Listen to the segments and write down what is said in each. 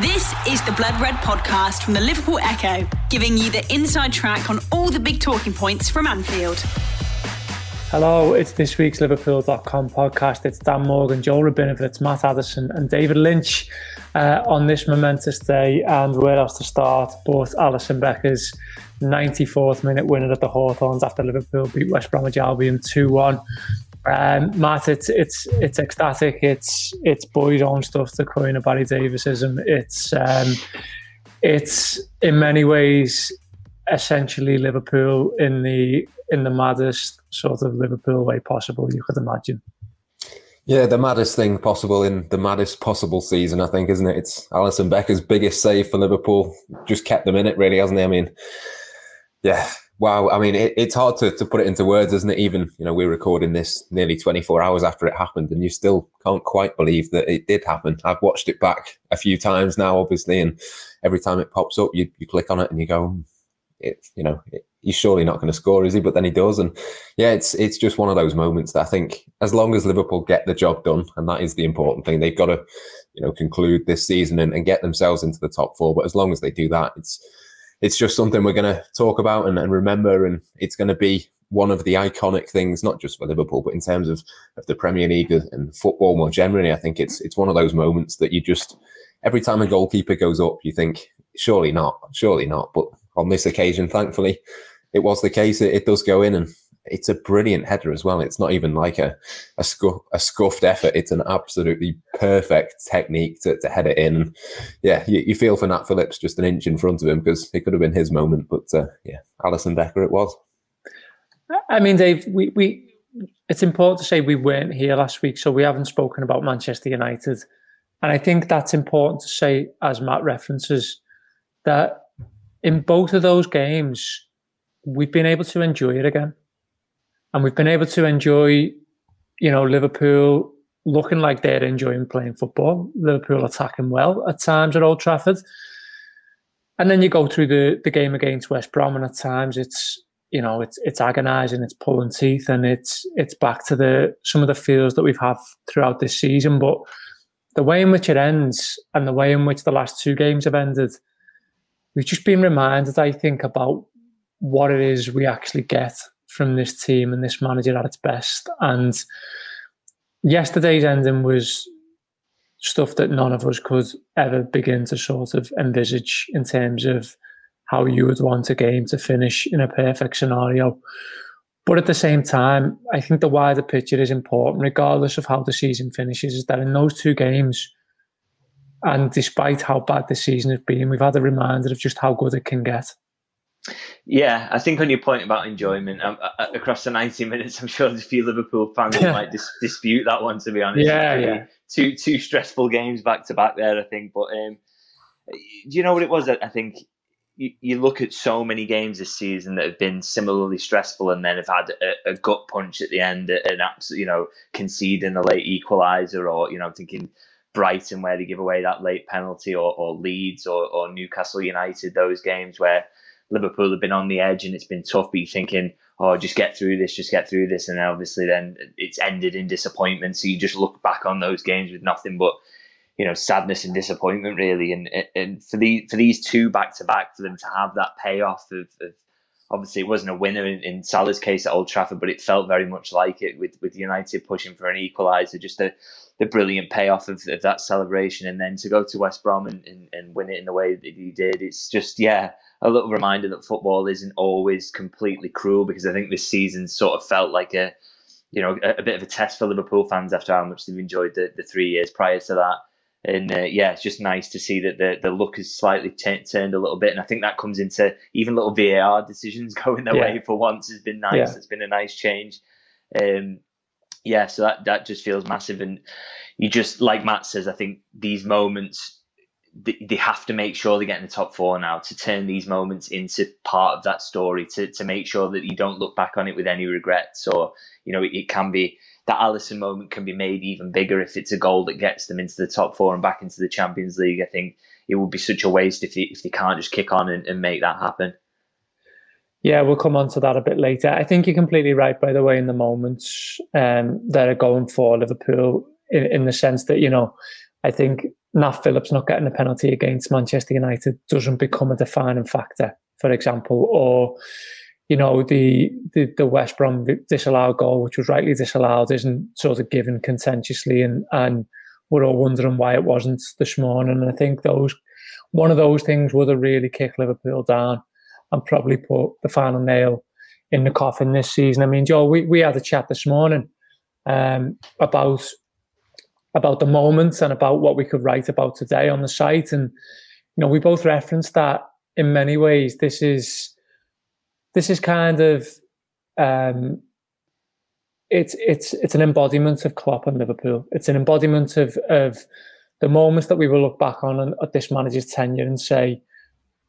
This is the Blood Red podcast from the Liverpool Echo, giving you the inside track on all the big talking points from Anfield. Hello, it's this week's Liverpool.com podcast. It's Dan Morgan, Joel Rabinowitz, Matt Addison, and David Lynch uh, on this momentous day. And where else to start? But Alisson Becker's 94th minute winner at the Hawthorns after Liverpool beat West Bromwich Albion 2 1. Um, Matt, it's it's it's ecstatic. It's it's boys' own stuff to coin a Barry Daviesism. It's um, it's in many ways essentially Liverpool in the in the maddest sort of Liverpool way possible you could imagine. Yeah, the maddest thing possible in the maddest possible season, I think, isn't it? It's Alisson Becker's biggest save for Liverpool. Just kept them in it, really, hasn't he? I mean, yeah, wow. I mean, it, it's hard to, to put it into words, isn't it? Even, you know, we're recording this nearly 24 hours after it happened, and you still can't quite believe that it did happen. I've watched it back a few times now, obviously, and every time it pops up, you, you click on it and you go, it, you know, it, he's surely not going to score, is he? But then he does, and yeah, it's it's just one of those moments that I think, as long as Liverpool get the job done, and that is the important thing, they've got to, you know, conclude this season and, and get themselves into the top four. But as long as they do that, it's it's just something we're going to talk about and, and remember, and it's going to be one of the iconic things, not just for Liverpool, but in terms of, of the Premier League and football more generally. I think it's it's one of those moments that you just every time a goalkeeper goes up, you think, surely not, surely not. But on this occasion, thankfully, it was the case. It, it, does go in, and it's a brilliant header as well. It's not even like a a, a scuffed effort. It's an absolutely perfect technique to, to head it in. yeah, you, you, feel for Nat Phillips just an inch in front of him because it could have been his moment. But uh, yeah, Alisson Becker, it was. I mean, Dave, we we it's important to say we weren't here last week, so we haven't spoken about Manchester United, and I think that's important to say as Matt references that in both of those games we've been able to enjoy it again. And we've been able to enjoy, you know, Liverpool looking like they're enjoying playing football, Liverpool attacking well at times at Old Trafford. And then you go through the, the game against West Brom, and at times it's you know it's it's agonising, it's pulling teeth, and it's it's back to the some of the feels that we've had throughout this season. But the way in which it ends, and the way in which the last two games have ended, we've just been reminded, I think, about what it is we actually get from this team and this manager at its best. And yesterday's ending was stuff that none of us could ever begin to sort of envisage in terms of how you would want a game to finish in a perfect scenario. But at the same time, I think the wider picture is important, regardless of how the season finishes, is that in those two games, and despite how bad the season has been, we've had a reminder of just how good it can get. Yeah, I think on your point about enjoyment um, uh, uh across the 90 minutes, I'm sure there's a few Liverpool fans yeah. might dis- dispute that one. To be honest, yeah, yeah, two two stressful games back to back there. I think, but um, do you know what it was? I think you, you look at so many games this season that have been similarly stressful, and then have had a, a gut punch at the end, an absolute, you know, conceding a late equaliser, or you know, I'm thinking Brighton where they give away that late penalty, or, or Leeds, or, or Newcastle United, those games where Liverpool have been on the edge and it's been tough, but you're thinking, oh, just get through this, just get through this. And obviously then it's ended in disappointment. So you just look back on those games with nothing but, you know, sadness and disappointment really. And and for the for these two back to back, for them to have that payoff of, of obviously it wasn't a winner in, in Salah's case at Old Trafford, but it felt very much like it with, with United pushing for an equaliser, just the, the brilliant payoff of, of that celebration. And then to go to West Brom and, and, and win it in the way that he did, it's just, yeah, a little reminder that football isn't always completely cruel because I think this season sort of felt like a you know a, a bit of a test for Liverpool fans after how much they've enjoyed the, the three years prior to that. And uh, yeah, it's just nice to see that the, the look has slightly t- turned a little bit. And I think that comes into even little VAR decisions going their yeah. way for once has been nice. Yeah. It's been a nice change. Um, yeah, so that, that just feels massive. And you just, like Matt says, I think these moments they have to make sure they get in the top four now to turn these moments into part of that story to, to make sure that you don't look back on it with any regrets or you know it, it, can be that Alisson moment can be made even bigger if it's a goal that gets them into the top four and back into the Champions League I think it would be such a waste if they, if they can't just kick on and, and make that happen yeah, we'll come on to that a bit later. I think you're completely right, by the way, in the moments um, that are going for Liverpool, in, in the sense that, you know, I think Nat Phillips not getting a penalty against Manchester United doesn't become a defining factor, for example, or you know the the, the West Brom disallowed goal, which was rightly disallowed, isn't sort of given contentiously, and and we're all wondering why it wasn't this morning. And I think those one of those things would have really kicked Liverpool down and probably put the final nail in the coffin this season. I mean, Joe, we, we had a chat this morning um, about about the moments and about what we could write about today on the site. And you know, we both referenced that in many ways. This is this is kind of um, it's it's it's an embodiment of Klopp and Liverpool. It's an embodiment of of the moments that we will look back on at this manager's tenure and say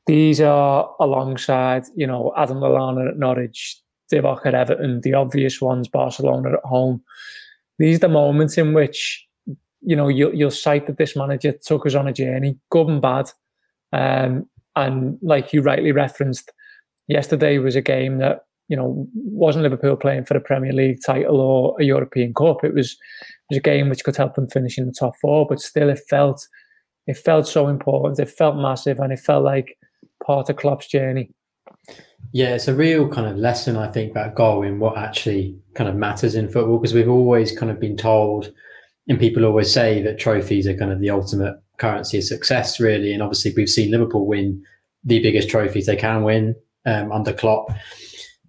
these are alongside you know Adam Lallana at Norwich, Divock at Everton, the obvious ones, Barcelona at home. These are the moments in which you know, you'll, you'll cite that this manager took us on a journey, good and bad. Um, and like you rightly referenced, yesterday was a game that, you know, wasn't Liverpool playing for a Premier League title or a European Cup. It was, it was a game which could help them finish in the top four, but still it felt, it felt so important. It felt massive and it felt like part of Klopp's journey. Yeah, it's a real kind of lesson, I think, about goal in what actually kind of matters in football because we've always kind of been told and people always say that trophies are kind of the ultimate currency of success, really. And obviously, we've seen Liverpool win the biggest trophies they can win um, under Klopp.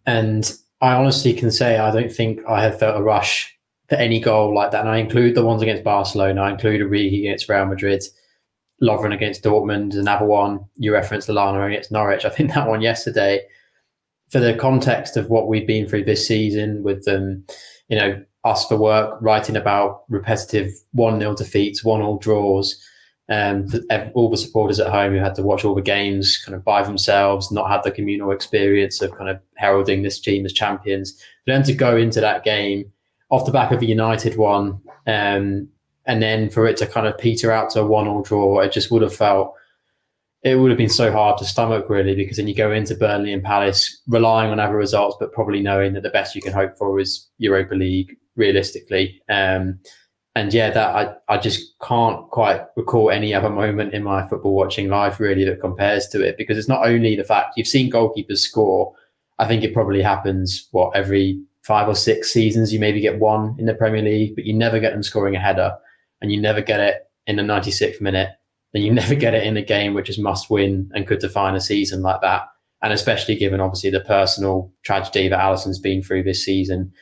And I honestly can say I don't think I have felt a rush for any goal like that. And I include the ones against Barcelona, I include Origi against Real Madrid, Lovren against Dortmund, another one. You referenced Lallana against Norwich. I think that one yesterday, for the context of what we've been through this season with them, um, you know, us for work, writing about repetitive 1 0 defeats, 1 all draws. Um, all the supporters at home who had to watch all the games kind of by themselves, not had the communal experience of kind of heralding this team as champions. For them to go into that game off the back of a United one, um, and then for it to kind of peter out to a one all draw, it just would have felt it would have been so hard to stomach really because then you go into Burnley and Palace relying on other results, but probably knowing that the best you can hope for is Europa League realistically. Um, and yeah, that I, I just can't quite recall any other moment in my football watching life really that compares to it because it's not only the fact you've seen goalkeepers score. I think it probably happens what every five or six seasons you maybe get one in the Premier League, but you never get them scoring a header, and you never get it in the 96th minute, and you never get it in a game which is must win and could define a season like that. And especially given obviously the personal tragedy that Alisson's been through this season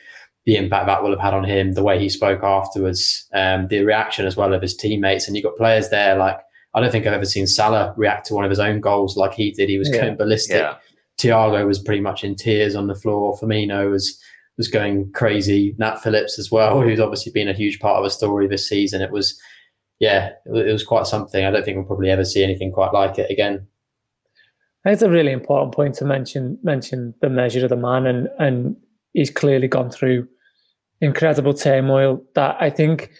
the impact that will have had on him, the way he spoke afterwards, um, the reaction as well of his teammates. And you've got players there like, I don't think I've ever seen Salah react to one of his own goals like he did. He was yeah. going ballistic. Yeah. Thiago was pretty much in tears on the floor. Firmino was was going crazy. Nat Phillips as well, who's obviously been a huge part of the story this season. It was, yeah, it was quite something. I don't think we'll probably ever see anything quite like it again. It's a really important point to mention mention the measure of the man, and and he's clearly gone through incredible turmoil that I think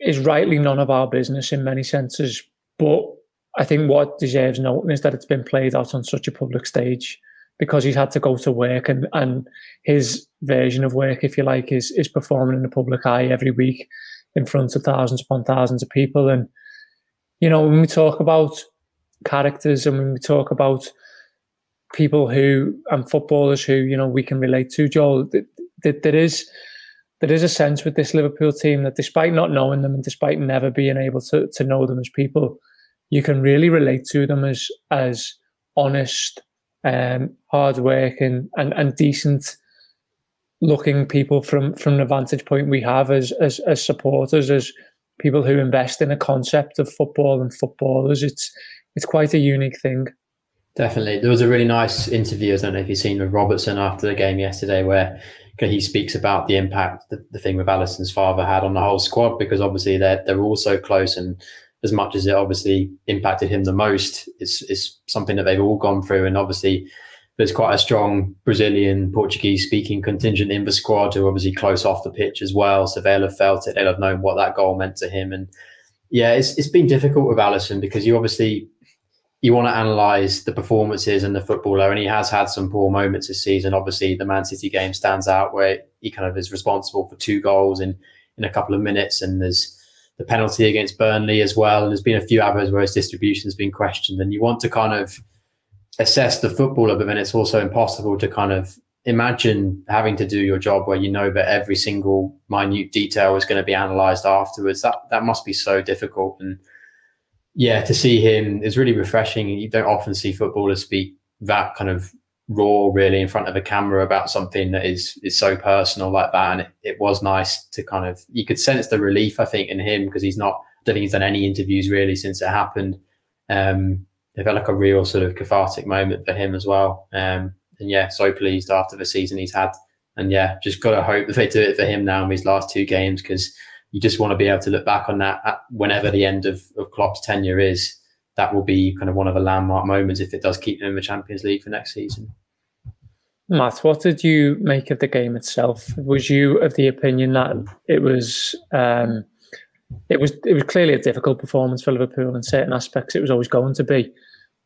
is rightly none of our business in many senses. But I think what deserves noting is that it's been played out on such a public stage because he's had to go to work and, and his version of work, if you like, is is performing in the public eye every week in front of thousands upon thousands of people. And, you know, when we talk about characters and when we talk about people who and footballers who, you know, we can relate to, Joel, there is there is a sense with this Liverpool team that despite not knowing them and despite never being able to, to know them as people, you can really relate to them as as honest, um, hard working and, and decent looking people from from the vantage point we have as as as supporters, as people who invest in a concept of football and footballers. It's it's quite a unique thing. Definitely. There was a really nice interview, I don't know if you've seen with Robertson after the game yesterday, where he speaks about the impact the, the thing with Alisson's father had on the whole squad because obviously they're they're all so close and as much as it obviously impacted him the most, it's it's something that they've all gone through and obviously there's quite a strong Brazilian Portuguese speaking contingent in the squad who are obviously close off the pitch as well. So they'll have felt it, they'll have known what that goal meant to him. And yeah, it's it's been difficult with Alisson because you obviously you want to analyze the performances and the footballer, and he has had some poor moments this season. Obviously, the Man City game stands out where he kind of is responsible for two goals in in a couple of minutes, and there's the penalty against Burnley as well. And there's been a few others where his distribution has been questioned. And you want to kind of assess the footballer, but then it's also impossible to kind of imagine having to do your job where you know that every single minute detail is going to be analysed afterwards. That that must be so difficult. And yeah, to see him is really refreshing. You don't often see footballers speak that kind of raw really in front of a camera about something that is is so personal like that. And it, it was nice to kind of you could sense the relief i think in him because he's not i don't think he's done any interviews really since it happened. Um it felt like a real sort of cathartic moment for him as well. Um and yeah so pleased after the season he's had. And yeah just gotta hope that they do it for him now in his last two games because you just want to be able to look back on that whenever the end of, of Klopp's tenure is that will be kind of one of the landmark moments if it does keep them in the Champions League for next season. Matt, what did you make of the game itself? Was you of the opinion that it was um, it was it was clearly a difficult performance for Liverpool in certain aspects. It was always going to be,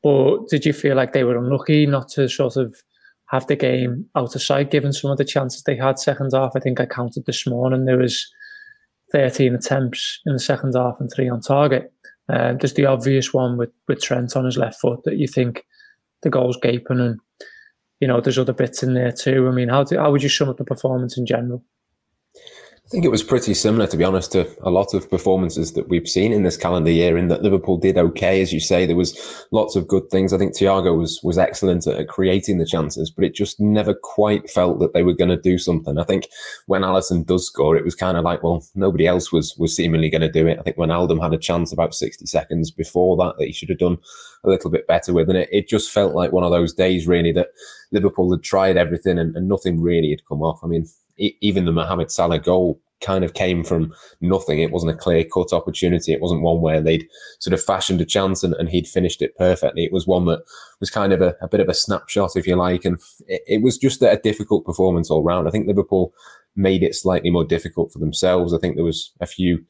but did you feel like they were unlucky not to sort of have the game out of sight, given some of the chances they had second half? I think I counted this morning there was thirteen attempts in the second half and three on target. Uh, the obvious one with, with Trent on his left foot that you think the goal's gaping, and you know there's other bits in there too. I mean, how do, how would you sum up the performance in general? I think it was pretty similar, to be honest, to a lot of performances that we've seen in this calendar year. In that Liverpool did okay, as you say, there was lots of good things. I think Thiago was was excellent at creating the chances, but it just never quite felt that they were going to do something. I think when Alisson does score, it was kind of like, well, nobody else was was seemingly going to do it. I think when Wijnaldum had a chance about sixty seconds before that, that he should have done a little bit better with, and it, it just felt like one of those days, really, that Liverpool had tried everything and, and nothing really had come off. I mean, even the Mohamed Salah goal kind of came from nothing. It wasn't a clear cut opportunity. It wasn't one where they'd sort of fashioned a chance and, and he'd finished it perfectly. It was one that was kind of a, a bit of a snapshot, if you like. And it, it was just a difficult performance all round. I think Liverpool made it slightly more difficult for themselves. I think there was a few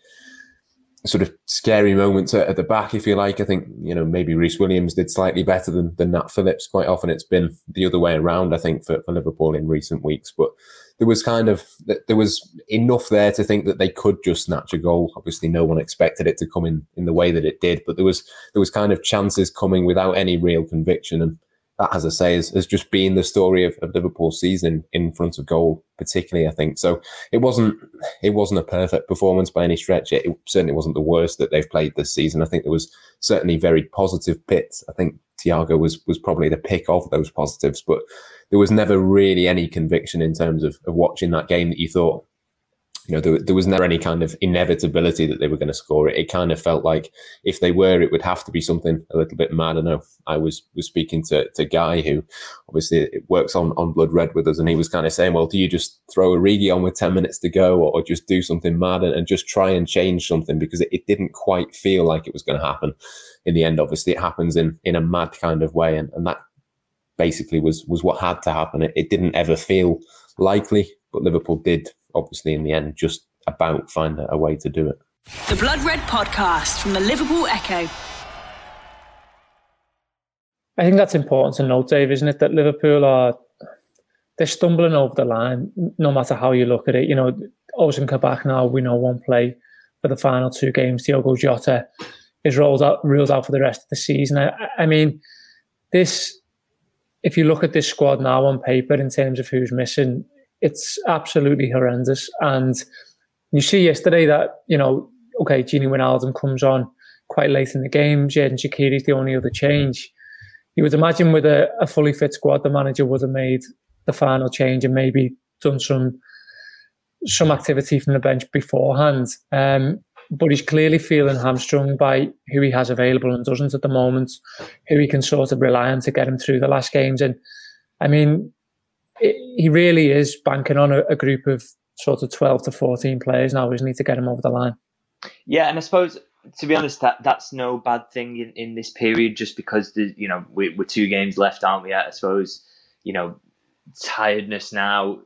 sort of scary moments at, at, the back, if you like. I think, you know, maybe Rhys Williams did slightly better than, than Nat Phillips. Quite often it's been the other way around, I think, for, for Liverpool in recent weeks. But there was kind of there was enough there to think that they could just snatch a goal. Obviously, no one expected it to come in in the way that it did, but there was there was kind of chances coming without any real conviction, and that, as I say, has, just been the story of, of Liverpool's season in front of goal, particularly. I think so. It wasn't it wasn't a perfect performance by any stretch. It, it certainly wasn't the worst that they've played this season. I think there was certainly very positive bits. I think Thiago was was probably the pick of those positives, but there was never really any conviction in terms of, of watching that game that you thought, you know, there, there was never any kind of inevitability that they were going to score it. It kind of felt like if they were, it would have to be something a little bit mad. I know I was was speaking to, to Guy, who obviously it works on, on Blood Red with us, and he was kind of saying, well, do you just throw Origi on with 10 minutes to go or, or just do something mad and, and, just try and change something? Because it, it didn't quite feel like it was going to happen in the end. Obviously, it happens in, in a mad kind of way, and, and that basically was was what had to happen. It, it didn't ever feel likely, but Liverpool did obviously in the end just about find a, a way to do it. The Blood Red Podcast from the Liverpool Echo. I think that's important to note, Dave, isn't it? That Liverpool are they're stumbling over the line, no matter how you look at it. You know, Ozan Kabak now we know won't play for the final two games. Diogo Jota is rolled out, rules out for the rest of the season. I, I mean, this if you look at this squad now on paper in terms of who's missing, it's absolutely horrendous. And you see yesterday that, you know, okay, Gini Wijnaldum comes on quite late in the game. Shaqiri is the only other change. You would imagine with a, a fully fit squad, the manager would have made the final change and maybe done some some activity from the bench beforehand. Um, but he's clearly feeling hamstrung by who he has available and doesn't at the moment, who he can sort of rely on to get him through the last games. And I mean, it, he really is banking on a, a, group of sort of 12 to 14 players now, isn't he, to get him over the line? Yeah, and I suppose, to be honest, that that's no bad thing in, in this period just because, the, you know, we, we're two games left, aren't we? I suppose, you know, tiredness now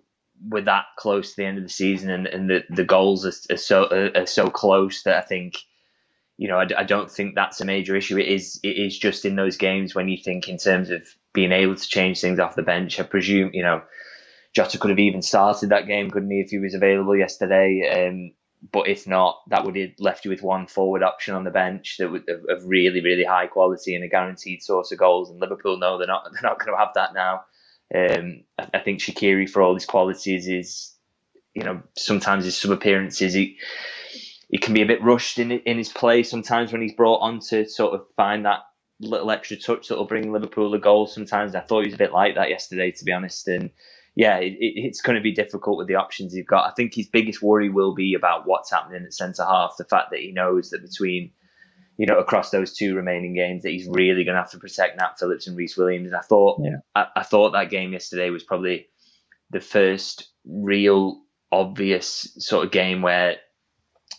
we're that close to the end of the season and, and the, the goals are, are so are, so close that I think you know I, I, don't think that's a major issue. It is it is just in those games when you think in terms of being able to change things off the bench. I presume you know Jota could have even started that game, couldn't he, if he was available yesterday? Um, but if not, that would have left you with one forward option on the bench that would of, of really, really high quality and a guaranteed source of goals. And Liverpool no, they're not they're not going to have that now. Um, I, I, think Shaqiri, for all his qualities, is you know sometimes his sub appearances he he can be a bit rushed in in his play sometimes when he's brought on to sort of find that little extra touch that will bring Liverpool a goal. Sometimes I thought he was a bit like that yesterday, to be honest, and yeah, it, it's going to be difficult with the options he's got. I think his biggest worry will be about what's happening at centre half. The fact that he knows that between, you know, across those two remaining games, that he's really going to have to protect Nat Phillips and Rhys Williams. And I thought, yeah. I, I thought that game yesterday was probably the first real obvious sort of game where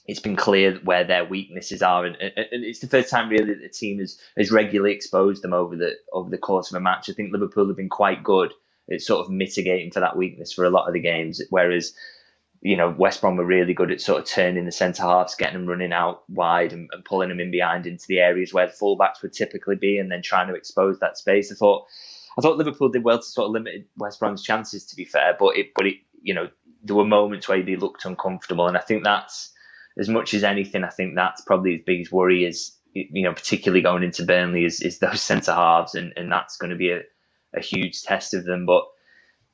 it's been clear where their weaknesses are, and, and, it's the first time really that the team has, has regularly exposed them over the over the course of a match. I think Liverpool have been quite good at sort of mitigating for that weakness for a lot of the games. Whereas, you know, West Brom were really good at sort of turning the centre halves, getting them running out wide and, and, pulling them in behind into the areas where the fullbacks would typically be, and then trying to expose that space. I thought, I thought Liverpool did well to sort of limit West Brom's chances. To be fair, but it, but it, you know, there were moments where they looked uncomfortable, and I think that's as much as anything. I think that's probably his biggest worry is you know, particularly going into Burnley is, is those centre halves, and, and that's going to be a, a huge test of them. But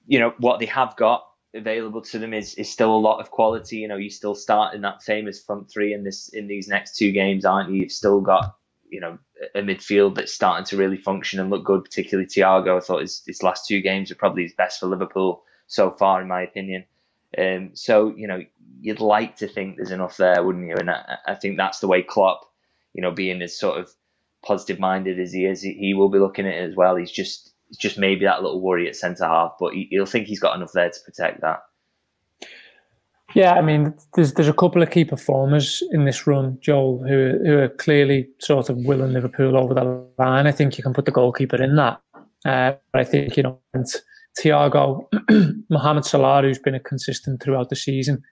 you know what they have got available to them is is still a lot of quality. You know, you still start in that famous front three in this in these next two games, aren't you? You've still got you know a midfield that's starting to really function and look good. Particularly Thiago, I thought his, his last two games are probably his best for Liverpool so far, in my opinion. Um, so you know, you'd like to think there's enough there, wouldn't you? And I, I think that's the way Klopp, you know, being as sort of positive minded as he is, he, will be looking at it as well. He's just just maybe that little worry at centre half, but he'll think he's got enough there to protect that. Yeah, I mean, there's there's a couple of key performers in this run, Joel, who who are clearly sort of willing Liverpool over the line. I think you can put the goalkeeper in that. Uh, but I think you know, and Thiago, Mohamed Salah, who's been a consistent throughout the season.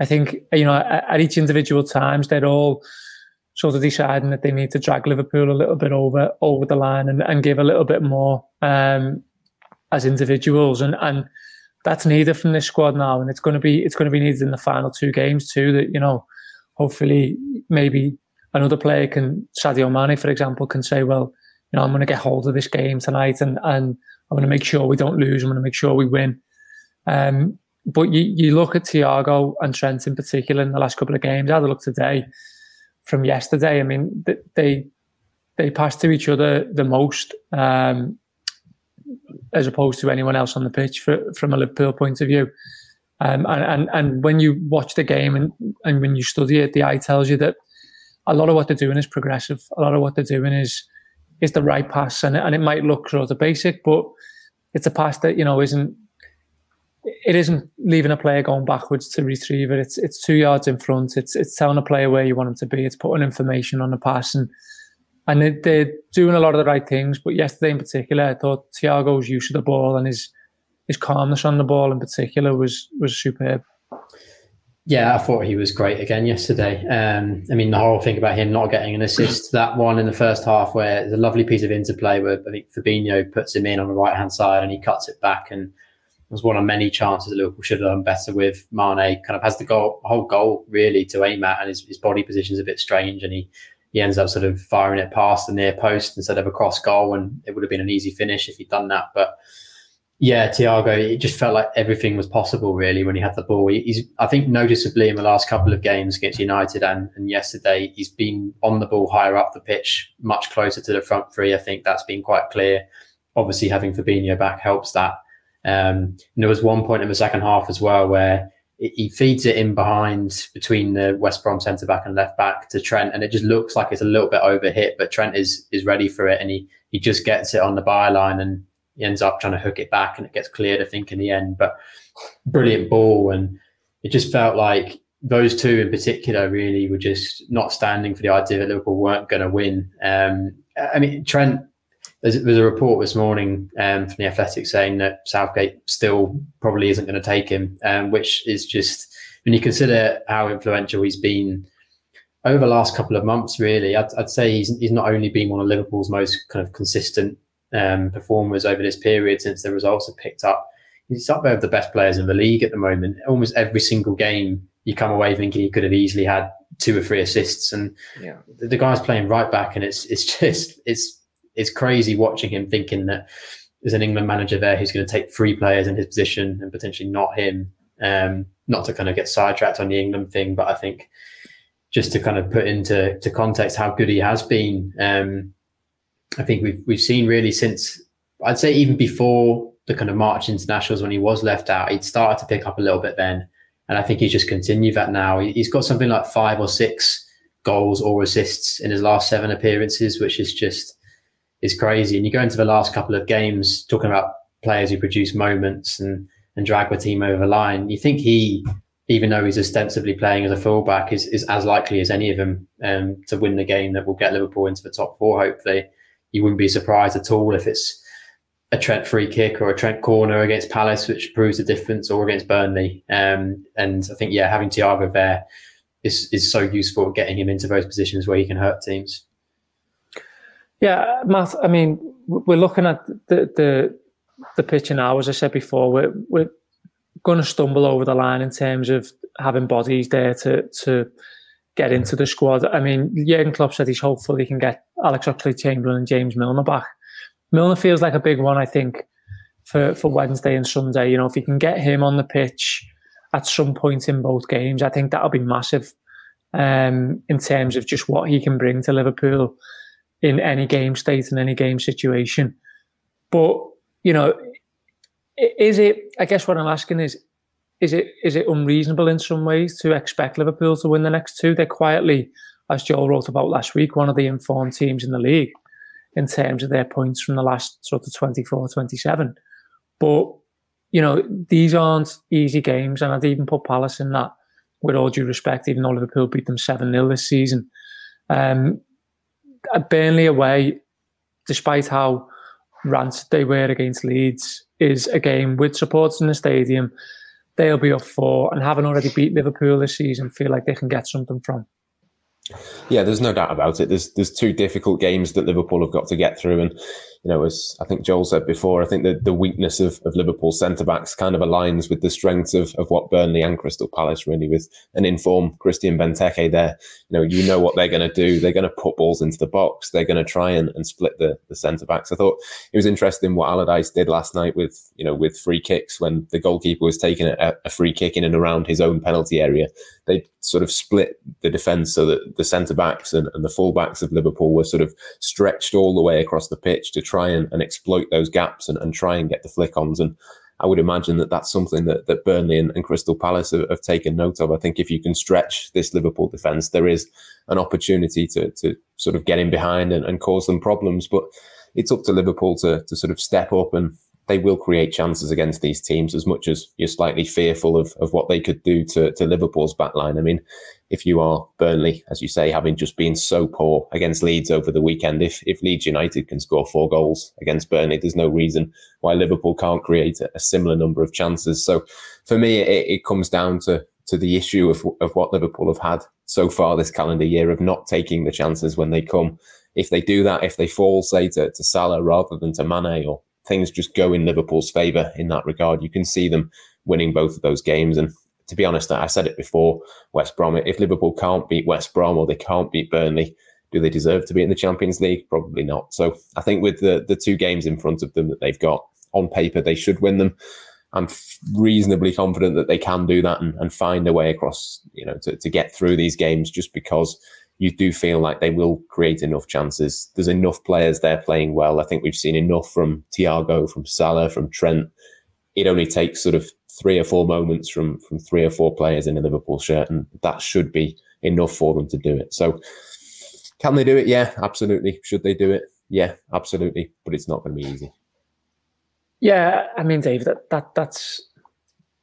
I think you know at, at each individual times they're all sort of deciding that they need to drag Liverpool a little bit over over the line and, and give a little bit more um, as individuals, and and that's needed from this squad now, and it's going to be it's going to be needed in the final two games too. That you know, hopefully maybe another player can Sadio Mane, for example, can say, well, you know, I'm going to get hold of this game tonight, and and I'm going to make sure we don't lose. I'm going to make sure we win. Um, but you, you look at Thiago and Trent in particular in the last couple of games. I had a look today from yesterday. I mean, they they pass to each other the most, um, as opposed to anyone else on the pitch for, from a Liverpool point of view. Um, and, and and when you watch the game and, and when you study it, the eye tells you that a lot of what they're doing is progressive. A lot of what they're doing is is the right pass, and and it might look sort of basic, but it's a pass that you know isn't it isn't leaving a player going backwards to retrieve it. It's it's two yards in front. It's it's telling a player where you want him to be. It's putting information on the pass and and they, they're doing a lot of the right things. But yesterday in particular, I thought Thiago's use of the ball and his his calmness on the ball in particular was was superb. Yeah, I thought he was great again yesterday. Um, I mean, the whole thing about him not getting an assist, that one in the first half where a lovely piece of interplay where I think Fabinho puts him in on the right hand side and he cuts it back and was one of many chances that Liverpool should have done better with. Mane kind of has the goal, whole goal really to aim at, and his, his body position is a bit strange, and he he ends up sort of firing it past the near post instead of across goal, and it would have been an easy finish if he'd done that. But yeah, Thiago, it just felt like everything was possible really when he had the ball. He's, I think, noticeably in the last couple of games against United and, and yesterday, he's been on the ball higher up the pitch, much closer to the front three. I think that's been quite clear. Obviously, having Fabinho back helps that. Um, there was one point in the second half as well where he feeds it in behind between the West Brom centre back and left back to Trent, and it just looks like it's a little bit overhit, but Trent is is ready for it, and he he just gets it on the byline and he ends up trying to hook it back, and it gets cleared, I think, in the end. But brilliant ball, and it just felt like those two in particular really were just not standing for the idea that Liverpool weren't going to win. Um, I mean, Trent there's, there's a report this morning um, from the Athletic saying that Southgate still probably isn't going to take him, um, which is just when you consider how influential he's been over the last couple of months. Really, I'd, I'd say he's he's not only been one of Liverpool's most kind of consistent um, performers over this period since the results have picked up. He's up there with the best players in the league at the moment. Almost every single game you come away thinking he could have easily had two or three assists. And yeah. the, the guy's playing right back, and it's it's just it's it's crazy watching him thinking that there's an England manager there who's going to take three players in his position and potentially not him. Um, not to kind of get sidetracked on the England thing, but I think just to kind of put into to context how good he has been. Um, I think we've we've seen really since I'd say even before the kind of March internationals when he was left out, he'd started to pick up a little bit then, and I think he's just continued that now. He's got something like five or six goals or assists in his last seven appearances, which is just is crazy. And you go into the last couple of games talking about players who produce moments and and drag the team over the line. You think he, even though he's ostensibly playing as a fullback, is, is as likely as any of them um, to win the game that will get Liverpool into the top four. Hopefully, you wouldn't be surprised at all if it's a Trent free kick or a Trent corner against Palace, which proves the difference, or against Burnley. Um, and I think yeah, having Thiago there is is so useful getting him into those positions where he can hurt teams. Yeah, Matt. I mean, we're looking at the the the now, as I said before, we're we're going to stumble over the line in terms of having bodies there to to get into the squad. I mean, Jurgen Klopp said he's hopeful he can get Alex Oxlade-Chamberlain and James Milner back. Milner feels like a big one, I think, for for Wednesday and Sunday. You know, if he can get him on the pitch at some point in both games, I think that'll be massive um, in terms of just what he can bring to Liverpool in any game state and any game situation. But you know, is it? I guess what I'm asking is, is it is it unreasonable in some ways to expect Liverpool to win the next two? They're quietly, as Joel wrote about last week, one of the informed teams in the league in terms of their points from the last sort of 24, 27. But you know, these aren't easy games, and I'd even put Palace in that. With all due respect, even though Liverpool beat them seven 0 this season, um, Burnley away, despite how rancid they were against Leeds is a game with supporters in the stadium. They'll be up for and having already beat Liverpool this season, feel like they can get something from. Yeah, there's no doubt about it. There's there's two difficult games that Liverpool have got to get through, and you know, as I think Joel said before, I think that the weakness of, of Liverpool's centre backs kind of aligns with the strengths of, of what Burnley and Crystal Palace really with an informed Christian Benteke there. You know, you know what they're going to do. They're going to put balls into the box. They're going to try and, and split the, the centre backs. I thought it was interesting what Allardyce did last night with, you know, with free kicks when the goalkeeper was taking a, a free kick in and around his own penalty area. They sort of split the defence so that the centre backs and, and the full backs of Liverpool were sort of stretched all the way across the pitch to try and, and exploit those gaps and, and try and get the flick ons. And I would imagine that that's something that, that Burnley and, and Crystal Palace have, have, taken note of. I think if you can stretch this Liverpool defence, there is an opportunity to, to sort of get in behind and, and cause them problems. But it's up to Liverpool to, to sort of step up and they will create chances against these teams as much as you're slightly fearful of, of what they could do to, to Liverpool's backline. I mean, if you are Burnley, as you say, having just been so poor against Leeds over the weekend, if, if Leeds United can score four goals against Burnley, there's no reason why Liverpool can't create a, a similar number of chances. So for me, it, it comes down to, to the issue of, of what Liverpool have had so far this calendar year of not taking the chances when they come. If they do that, if they fall, say, to, to Salah rather than to Mane or things just go in Liverpool's favour in that regard. You can see them winning both of those games. And to be honest, I said it before West Brom, if Liverpool can't beat West Brom or they can't beat Burnley, do they deserve to be in the Champions League? Probably not. So I think with the, the two games in front of them that they've got on paper, they should win them. I'm reasonably confident that they can do that and, and find a way across, you know, to, to get through these games just because you do feel like they will create enough chances. There's enough players there playing well. I think we've seen enough from Thiago, from Salah, from Trent. It only takes sort of three or four moments from from three or four players in a Liverpool shirt, and that should be enough for them to do it. So, can they do it? Yeah, absolutely. Should they do it? Yeah, absolutely. But it's not going to be easy. Yeah, I mean, Dave, that, that that's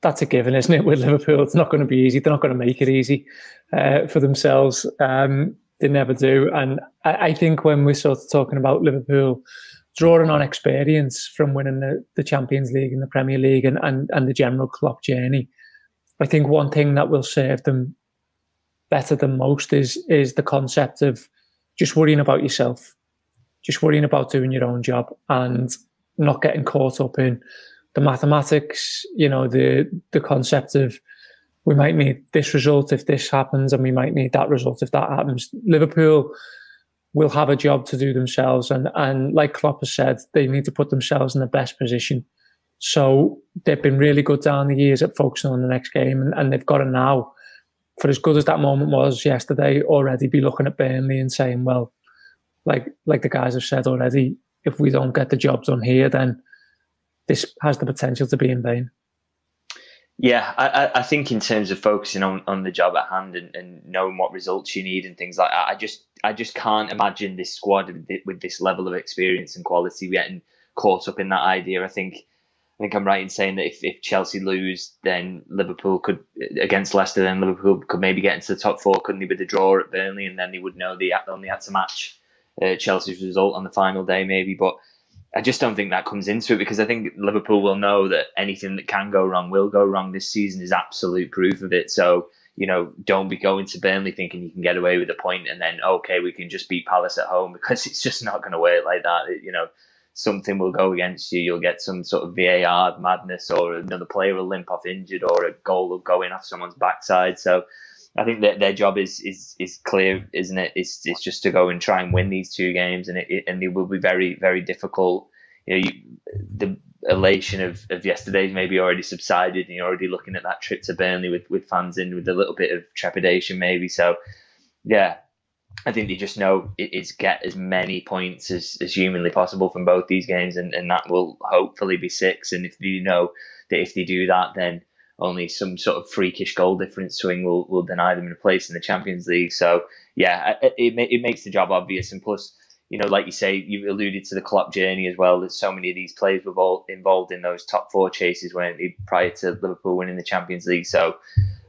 that's a given, isn't it? With Liverpool, it's not going to be easy. They're not going to make it easy uh, for themselves. Um, they never do. And I, I, think when we're sort of talking about Liverpool drawing on experience from winning the, the Champions League and the Premier League and, and, and the general Klopp journey, I think one thing that will serve them better than most is is the concept of just worrying about yourself, just worrying about doing your own job and not getting caught up in the mathematics, you know, the the concept of we might need this result if this happens, and we might need that result if that happens. Liverpool will have a job to do themselves, and and like Klopp has said, they need to put themselves in the best position. So they've been really good down the years at focusing on the next game, and, and they've got to now, for as good as that moment was yesterday, already be looking at Burnley and saying, well, like like the guys have said already, if we don't get the job done here, then this has the potential to be in vain. Yeah, I, I think in terms of focusing on, on the job at hand and, and knowing what results you need and things like that, I just I just can't imagine this squad with this level of experience and quality getting caught up in that idea. I think I think I'm right in saying that if, if Chelsea lose, then Liverpool could against Leicester, then Liverpool could maybe get into the top four, couldn't they, with a draw at Burnley, and then they would know they only had to match uh, Chelsea's result on the final day, maybe. But I just don't think that comes into it because I think Liverpool will know that anything that can go wrong will go wrong this season is absolute proof of it. So, you know, don't be going to Burnley thinking you can get away with a point and then, okay, we can just beat Palace at home because it's just not going to work like that. It, you know, something will go against you. You'll get some sort of VAR madness or another player will limp off injured or a goal will go in off someone's backside. So, I think that their job is is is clear, isn't it? It's it's just to go and try and win these two games, and it, it and it will be very very difficult. You know, you, the elation of, of yesterday's maybe already subsided, and you're already looking at that trip to Burnley with with fans in with a little bit of trepidation, maybe. So, yeah, I think they just know it, it's get as many points as, as humanly possible from both these games, and, and that will hopefully be six. And if you know that if they do that, then only some sort of freakish goal difference swing will, will deny them a place in the Champions League. So yeah, it, it, it makes the job obvious. And plus, you know, like you say, you alluded to the Klopp journey as well. That so many of these players were all involved in those top four chases when prior to Liverpool winning the Champions League. So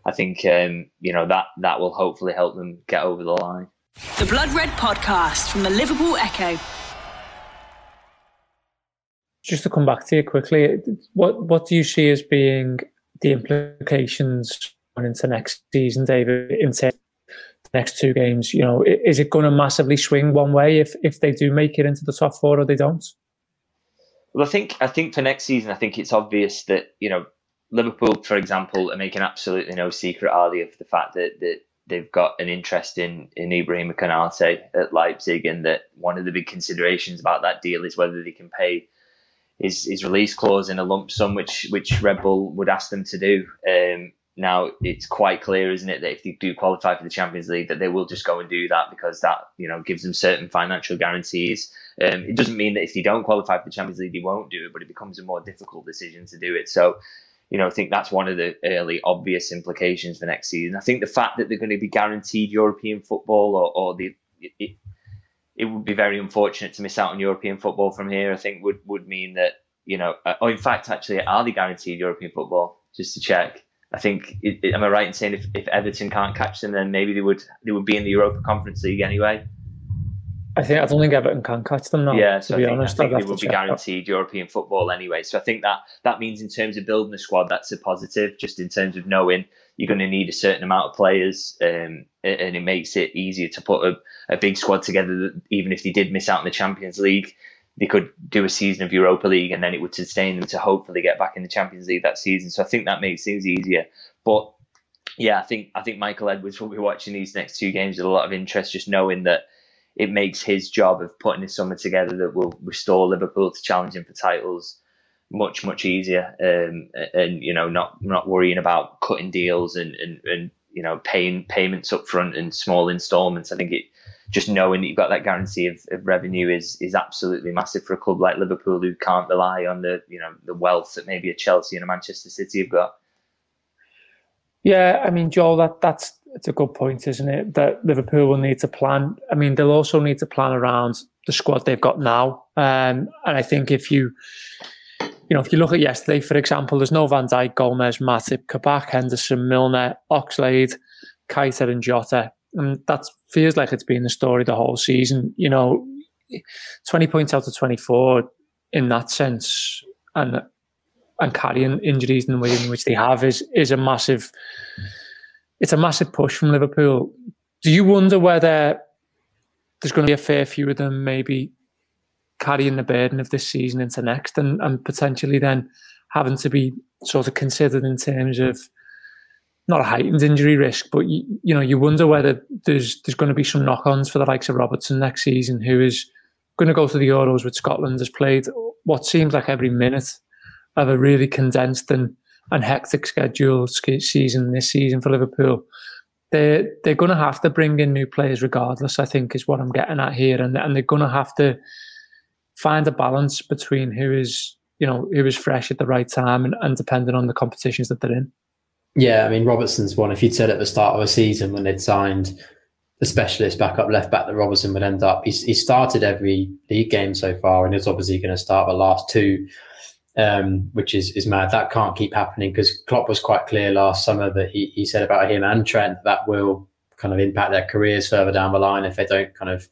I think um, you know that that will hopefully help them get over the line. The Blood Red Podcast from the Liverpool Echo. Just to come back to you quickly, what what do you see as being the implications going into next season, David, into the next two games? You know, is it going to massively swing one way if if they do make it into the top four or they don't? Well, I think I think for next season, I think it's obvious that you know Liverpool, for example, are making absolutely no secret, are they, of the fact that that they've got an interest in in Ibrahim Konate at Leipzig, and that one of the big considerations about that deal is whether they can pay his, his release clause in a lump sum, which which Red Bull would ask them to do. Um, now it's quite clear, isn't it, that if they do qualify for the Champions League, that they will just go and do that because that you know gives them certain financial guarantees. Um, it doesn't mean that if they don't qualify for the Champions League, they won't do it, but it becomes a more difficult decision to do it. So, you know, I think that's one of the early obvious implications for next season. I think the fact that they're going to be guaranteed European football or, or the it, it would be very unfortunate to miss out on European football from here. I think would would mean that you know, uh, or in fact, actually, are they guaranteed European football? Just to check. I think, it, it, am I right in saying if, if Everton can't catch them, then maybe they would they would be in the Europa Conference League anyway? I think I don't think Everton can catch them now. Yeah, so to be I think, honest, I think they would be guaranteed. European football anyway. So I think that that means in terms of building a squad, that's a positive. Just in terms of knowing you're going to need a certain amount of players, um, and it makes it easier to put a, a big squad together. Even if they did miss out in the Champions League, they could do a season of Europa League, and then it would sustain them to hopefully get back in the Champions League that season. So I think that makes things easier. But yeah, I think I think Michael Edwards will be watching these next two games with a lot of interest, just knowing that it makes his job of putting his summer together that will restore Liverpool to challenging for titles much much easier um, and you know not not worrying about cutting deals and, and, and you know paying payments up front and small installments i think it just knowing that you've got that guarantee of, of revenue is is absolutely massive for a club like liverpool who can't rely on the you know the wealth that maybe a chelsea and a manchester city have got yeah i mean joel that that's it's a good point, isn't it? That Liverpool will need to plan. I mean, they'll also need to plan around the squad they've got now. Um, and I think if you, you know, if you look at yesterday, for example, there's no Van Dijk, Gomez, Matip, Kabak, Henderson, Milner, Oxlade, Keita, and Jota. And that feels like it's been the story the whole season. You know, 20 points out of 24 in that sense, and and carrying injuries in the way in which they have is is a massive it's a massive push from Liverpool. Do you wonder whether there's going to be a fair few of them maybe carrying the burden of this season into next and, and potentially then having to be sort of considered in terms of not a heightened injury risk, but you, you know you wonder whether there's there's going to be some knock-ons for the likes of Robertson next season, who is going to go to the Euros with Scotland, has played what seems like every minute of a really condensed and, and hectic schedule season this season for Liverpool. They're, they're going to have to bring in new players regardless, I think, is what I'm getting at here. And, and they're going to have to find a balance between who is, you know, who is fresh at the right time and, and depending on the competitions that they're in. Yeah, I mean, Robertson's one. If you'd said at the start of a season when they'd signed the specialist backup left back that Robertson would end up, he's, he started every league game so far and he's obviously going to start the last two um, which is is mad. That can't keep happening because Klopp was quite clear last summer that he, he said about him and Trent that will kind of impact their careers further down the line if they don't kind of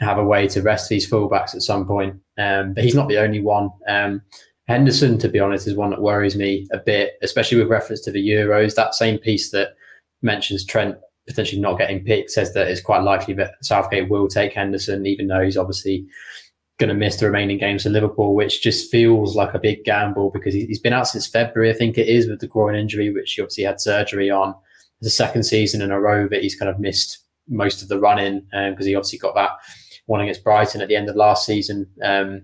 have a way to rest these fullbacks at some point. Um, but he's not the only one. Um, Henderson, to be honest, is one that worries me a bit, especially with reference to the Euros. That same piece that mentions Trent potentially not getting picked says that it's quite likely that Southgate will take Henderson, even though he's obviously going to miss the remaining games for Liverpool, which just feels like a big gamble because he's been out since February, I think it is, with the groin injury, which he obviously had surgery on. The second season in a row that he's kind of missed most of the run in because um, he obviously got that one against Brighton at the end of last season. Um,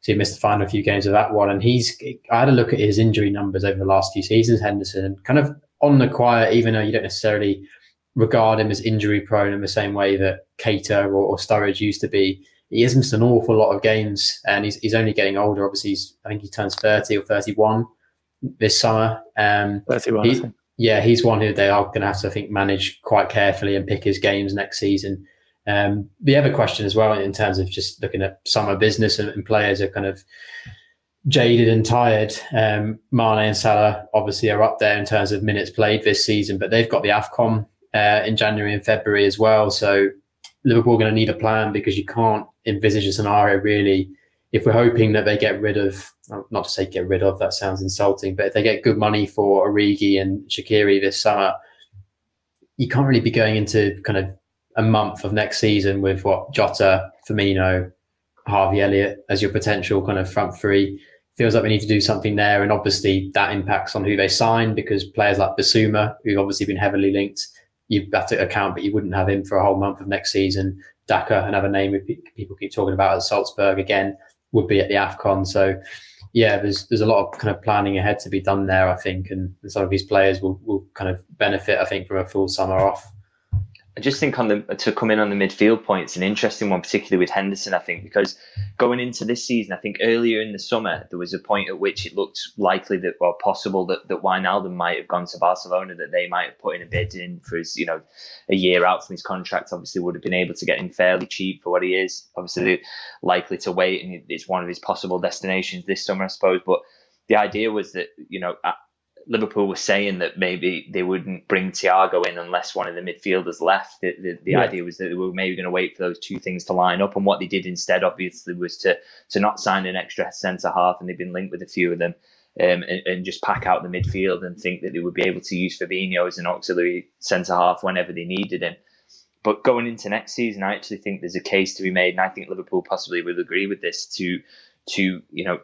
so he missed the final few games of that one. And he's, I had a look at his injury numbers over the last few seasons, Henderson, and kind of on the quiet, even though you don't necessarily regard him as injury prone in the same way that Keita or, or Sturridge used to be he has missed an awful lot of games, and he's, he's only getting older. Obviously, he's, I think he turns thirty or thirty-one this summer. Um, thirty-one. He, yeah, he's one who they are going to have to, I think, manage quite carefully and pick his games next season. Um, the other question as well, in terms of just looking at summer business and, and players are kind of jaded and tired. Um, Mane and Salah obviously are up there in terms of minutes played this season, but they've got the AFCON uh, in January and February as well. So Liverpool are going to need a plan because you can't envisage a scenario really. If we're hoping that they get rid of, not to say get rid of, that sounds insulting, but if they get good money for Origi and Shaqiri this summer, you can't really be going into kind of a month of next season with what Jota, Firmino, Harvey Elliott as your potential kind of front three. Feels like we need to do something there, and obviously that impacts on who they sign because players like Bissouma, who've obviously been heavily linked, you have to account, but you wouldn't have him for a whole month of next season. Daka, another name people keep talking about at Salzburg again, would be at the AFCON. So, yeah, there's there's a lot of kind of planning ahead to be done there, I think, and some of these players will, will kind of benefit, I think, from a full summer off. I just think on the to come in on the midfield points, an interesting one, particularly with Henderson. I think because going into this season, I think earlier in the summer there was a point at which it looked likely that or possible that that Wijnaldum might have gone to Barcelona, that they might have put in a bid in for his, you know, a year out from his contract. Obviously, would have been able to get him fairly cheap for what he is. Obviously, likely to wait, and it's one of his possible destinations this summer, I suppose. But the idea was that you know Liverpool was saying that maybe they wouldn't bring Thiago in unless one of the midfielders left. The, the, the yeah. idea was that they were maybe going to wait for those two things to line up. And what they did instead, obviously, was to to not sign an extra centre half, and they've been linked with a few of them, um, and, and, just pack out the midfield and think that they would be able to use Fabinho as an auxiliary centre half whenever they needed him. But going into next season, I actually think there's a case to be made, and I think Liverpool possibly will agree with this to to you know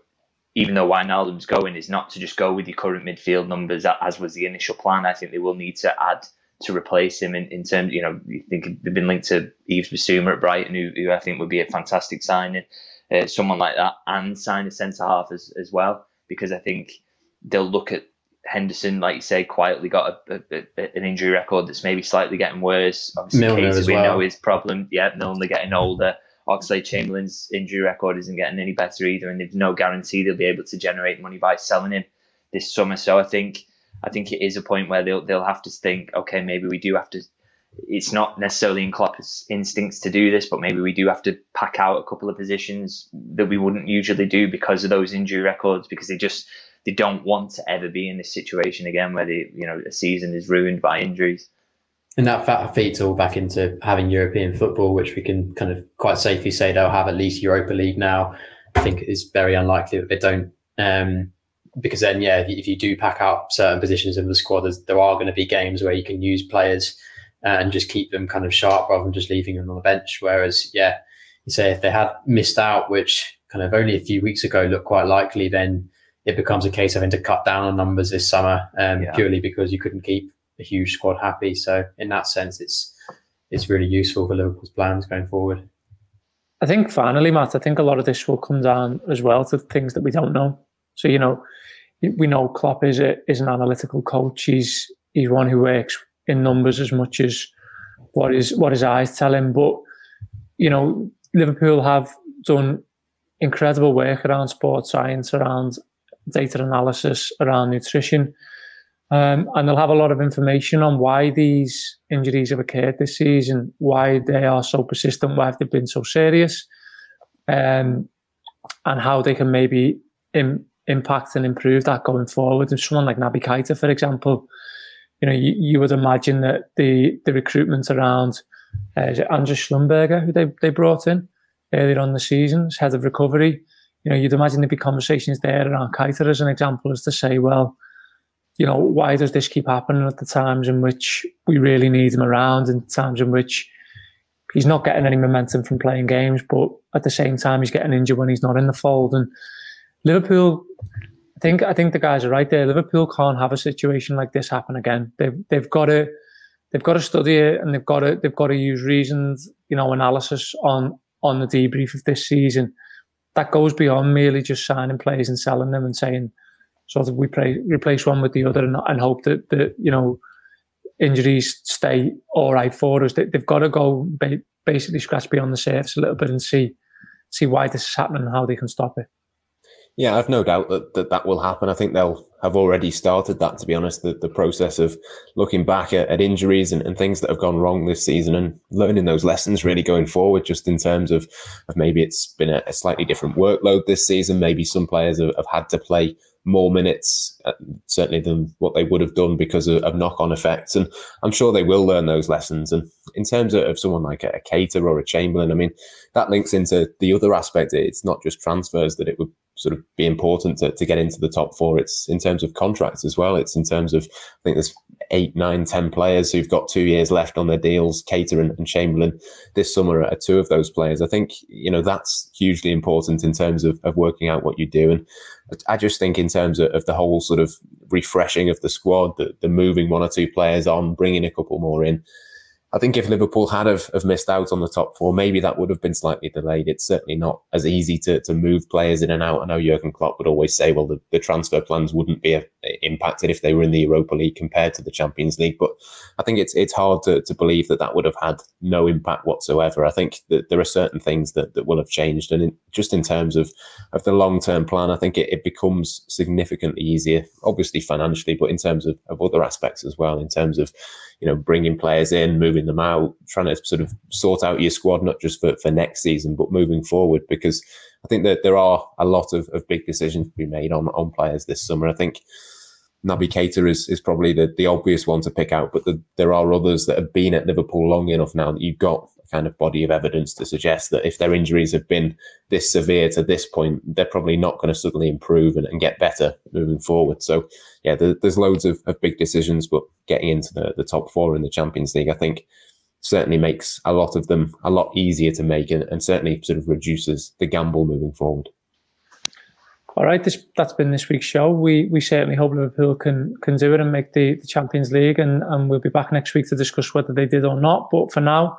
even though Wijnaldum's going, is not to just go with your current midfield numbers as was the initial plan. I think they will need to add to replace him in, in terms, you know, you think they've been linked to Yves Bissouma at Brighton, who, who I think would be a fantastic signing, uh, someone like that, and sign a centre half as, as well, because I think they'll look at Henderson, like you say, quietly got a, a, a, an injury record that's maybe slightly getting worse. Obviously, Milner as we well. know his problem. Yeah, Milner getting older. Oxlade-Chamberlain's injury record isn't getting any better either, and there's no guarantee they'll be able to generate money by selling him this summer. So I think I think it is a point where they'll they'll have to think, okay, maybe we do have to. It's not necessarily in Klopp's instincts to do this, but maybe we do have to pack out a couple of positions that we wouldn't usually do because of those injury records, because they just they don't want to ever be in this situation again where the you know a season is ruined by injuries. And that feeds all back into having European football, which we can kind of quite safely say they'll have at least Europa League now. I think it's very unlikely that they don't. Um, because then, yeah, if you do pack out certain positions in the squad, there are going to be games where you can use players uh, and just keep them kind of sharp rather than just leaving them on the bench. Whereas, yeah, you say if they had missed out, which kind of only a few weeks ago looked quite likely, then it becomes a case of having to cut down on numbers this summer um, yeah. purely because you couldn't keep a huge squad happy. So in that sense, it's it's really useful for Liverpool's plans going forward. I think finally, Matt, I think a lot of this will come down as well to things that we don't know. So you know, we know Klopp is a, is an analytical coach. He's he's one who works in numbers as much as what his what his eyes tell him. But you know, Liverpool have done incredible work around sports science, around data analysis, around nutrition. Um, and they'll have a lot of information on why these injuries have occurred this season, why they are so persistent, why they've been so serious, um, and how they can maybe Im- impact and improve that going forward. If someone like Naby Keita, for example, you know, you, you would imagine that the the recruitment around uh, Andrew Schlumberger, who they, they brought in earlier on the season, as head of recovery. You know, you'd imagine there'd be conversations there around Keita as an example, as to say, well, you know, why does this keep happening at the times in which we really need him around and times in which he's not getting any momentum from playing games, but at the same time he's getting injured when he's not in the fold. And Liverpool, I think I think the guys are right there. Liverpool can't have a situation like this happen again. They've they've got to they've got to study it and they've got to they've got to use reasons, you know, analysis on on the debrief of this season. That goes beyond merely just signing players and selling them and saying sort of we play, replace one with the other and, and hope that the you know injuries stay all right for us. They, have got to go ba- basically scratch beyond the surface a little bit and see see why this is happening and how they can stop it. Yeah, I've no doubt that, that that will happen. I think they'll have already started that, to be honest, the, the process of looking back at, at injuries and, and things that have gone wrong this season and learning those lessons really going forward, just in terms of, of maybe it's been a, a slightly different workload this season. Maybe some players have, have had to play more minutes, uh, certainly than what they would have done because of, of knock on effects. And I'm sure they will learn those lessons. And in terms of, of someone like a, a Keita or a Chamberlain, I mean, that links into the other aspect. It's not just transfers that it would sort of be important to, to get into the top four. It's in terms of contracts as well. It's in terms of, I think there's eight, nine, ten players who've got two years left on their deals. Keita and, and Chamberlain this summer are two of those players. I think, you know, that's hugely important in terms of, of working out what you do. And I just think in terms of, of the whole sort of refreshing of the squad, the, the moving one or two players on, bringing a couple more in, I think if Liverpool had have, have missed out on the top four, maybe that would have been slightly delayed. It's certainly not as easy to, to move players in and out. I know Jurgen Klopp would always say, well, the, the transfer plans wouldn't be uh, impacted if they were in the Europa League compared to the Champions League. But I think it's it's hard to, to believe that that would have had no impact whatsoever. I think that there are certain things that, that will have changed. And in, just in terms of, of the long term plan, I think it, it becomes significantly easier, obviously financially, but in terms of, of other aspects as well, in terms of you know, bringing players in, moving them out, trying to sort of sort out your squad, not just for, for next season, but moving forward. Because I think that there are a lot of, of big decisions to be made on, on players this summer. I think Naby Keita is, is probably the, the obvious one to pick out, but the, there are others that have been at Liverpool long enough now that you've got a kind of body of evidence to suggest that if their injuries have been this severe to this point, they're probably not going to suddenly improve and, and get better moving forward. So, yeah, there, there's loads of, of big decisions, but getting into the, the top four in the Champions League, I think certainly makes a lot of them a lot easier to make and, and certainly sort of reduces the gamble moving forward. All right, this that's been this week's show. We we certainly hope Liverpool can can do it and make the, the Champions League, and, and we'll be back next week to discuss whether they did or not. But for now,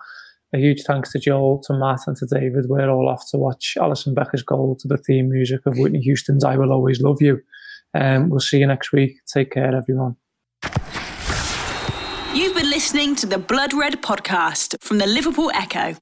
a huge thanks to Joel, to Matt, and to David. We're all off to watch Alisson Becker's goal to the theme music of Whitney Houston's I Will Always Love You. Um, we'll see you next week. Take care, everyone. You've been listening to the Blood Red podcast from the Liverpool Echo.